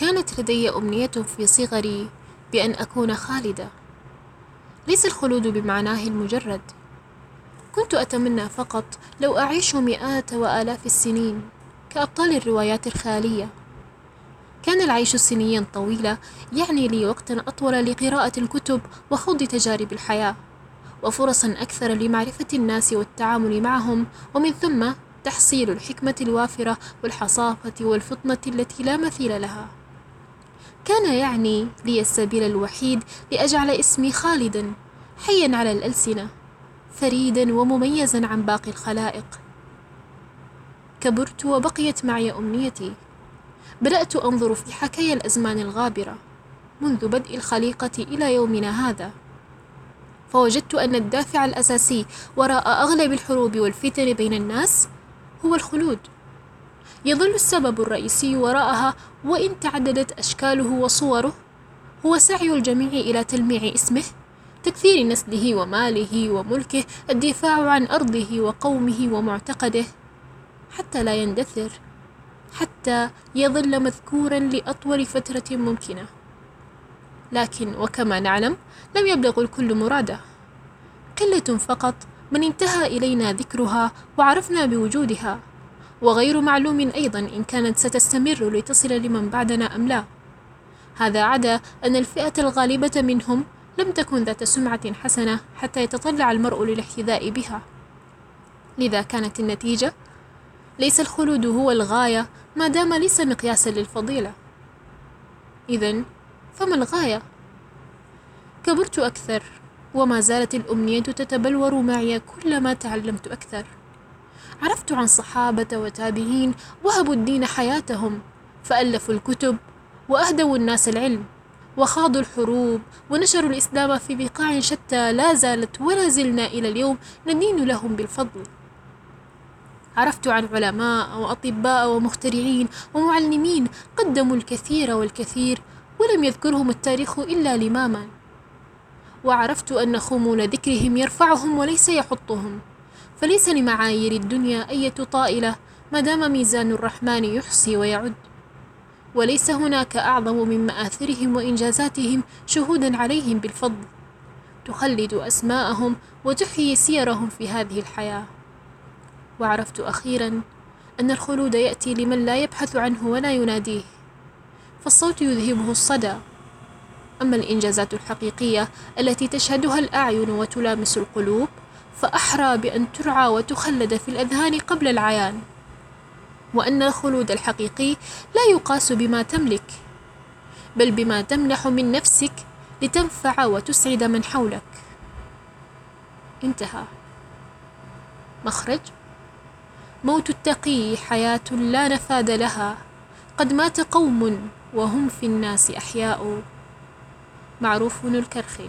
كانت لدي أمنية في صغري بأن أكون خالدة. ليس الخلود بمعناه المجرد. كنت أتمنى فقط لو أعيش مئات وآلاف السنين كأبطال الروايات الخيالية كان العيش سنيا طويلة يعني لي وقتا أطول لقراءة الكتب وخوض تجارب الحياة وفرصا أكثر لمعرفة الناس والتعامل معهم ومن ثم تحصيل الحكمة الوافرة والحصافة والفطنة التي لا مثيل لها. كان يعني لي السبيل الوحيد لأجعل اسمي خالدا حيا على الألسنة فريدا ومميزا عن باقي الخلائق. كبرت وبقيت معي أمنيتي. بدأت أنظر في حكايا الأزمان الغابرة منذ بدء الخليقة إلى يومنا هذا. فوجدت أن الدافع الأساسي وراء أغلب الحروب والفتن بين الناس هو الخلود. يظل السبب الرئيسي وراءها وإن تعددت أشكاله وصوره هو سعي الجميع إلى تلميع اسمه تكثير نسله وماله وملكه الدفاع عن أرضه وقومه ومعتقده حتى لا يندثر حتى يظل مذكورا لأطول فترة ممكنة. لكن وكما نعلم لم يبلغ الكل مراده. قلة فقط من انتهى إلينا ذكرها وعرفنا بوجودها. وغير معلوم أيضا إن كانت ستستمر لتصل لمن بعدنا أم لا. هذا عدا أن الفئة الغالبة منهم لم تكن ذات سمعة حسنة حتى يتطلع المرء للاحتذاء بها. لذا كانت النتيجة ليس الخلود هو الغاية ما دام ليس مقياسا للفضيلة. إذا فما الغاية؟ كبرت أكثر وما زالت الأمنية تتبلور معي كلما تعلمت أكثر. عرفت عن صحابة وتابعين وهبوا الدين حياتهم فألفوا الكتب وأهدوا الناس العلم وخاضوا الحروب ونشروا الإسلام في بقاع شتى لا زالت ولا زلنا إلى اليوم ندين لهم بالفضل. عرفت عن علماء وأطباء ومخترعين ومعلمين قدموا الكثير والكثير ولم يذكرهم التاريخ إلا لماما. وعرفت أن خمول ذكرهم يرفعهم وليس يحطهم. فليس لمعايير الدنيا أية طائلة ما دام ميزان الرحمن يحصي ويعد. وليس هناك أعظم من مآثرهم وإنجازاتهم شهودا عليهم بالفضل. تخلد أسماءهم وتحيي سيرهم في هذه الحياة. وعرفت أخيرا أن الخلود يأتي لمن لا يبحث عنه ولا يناديه. فالصوت يذهبه الصدى. أما الإنجازات الحقيقية التي تشهدها الأعين وتلامس القلوب فأحرى بأن ترعى وتخلد في الأذهان قبل العيان. وأن الخلود الحقيقي لا يقاس بما تملك بل بما تمنح من نفسك لتنفع وتسعد من حولك. انتهى. مخرج موت التقي حياة لا نفاد لها قد مات قوم وهم في الناس أحياء. معروف الكرخي.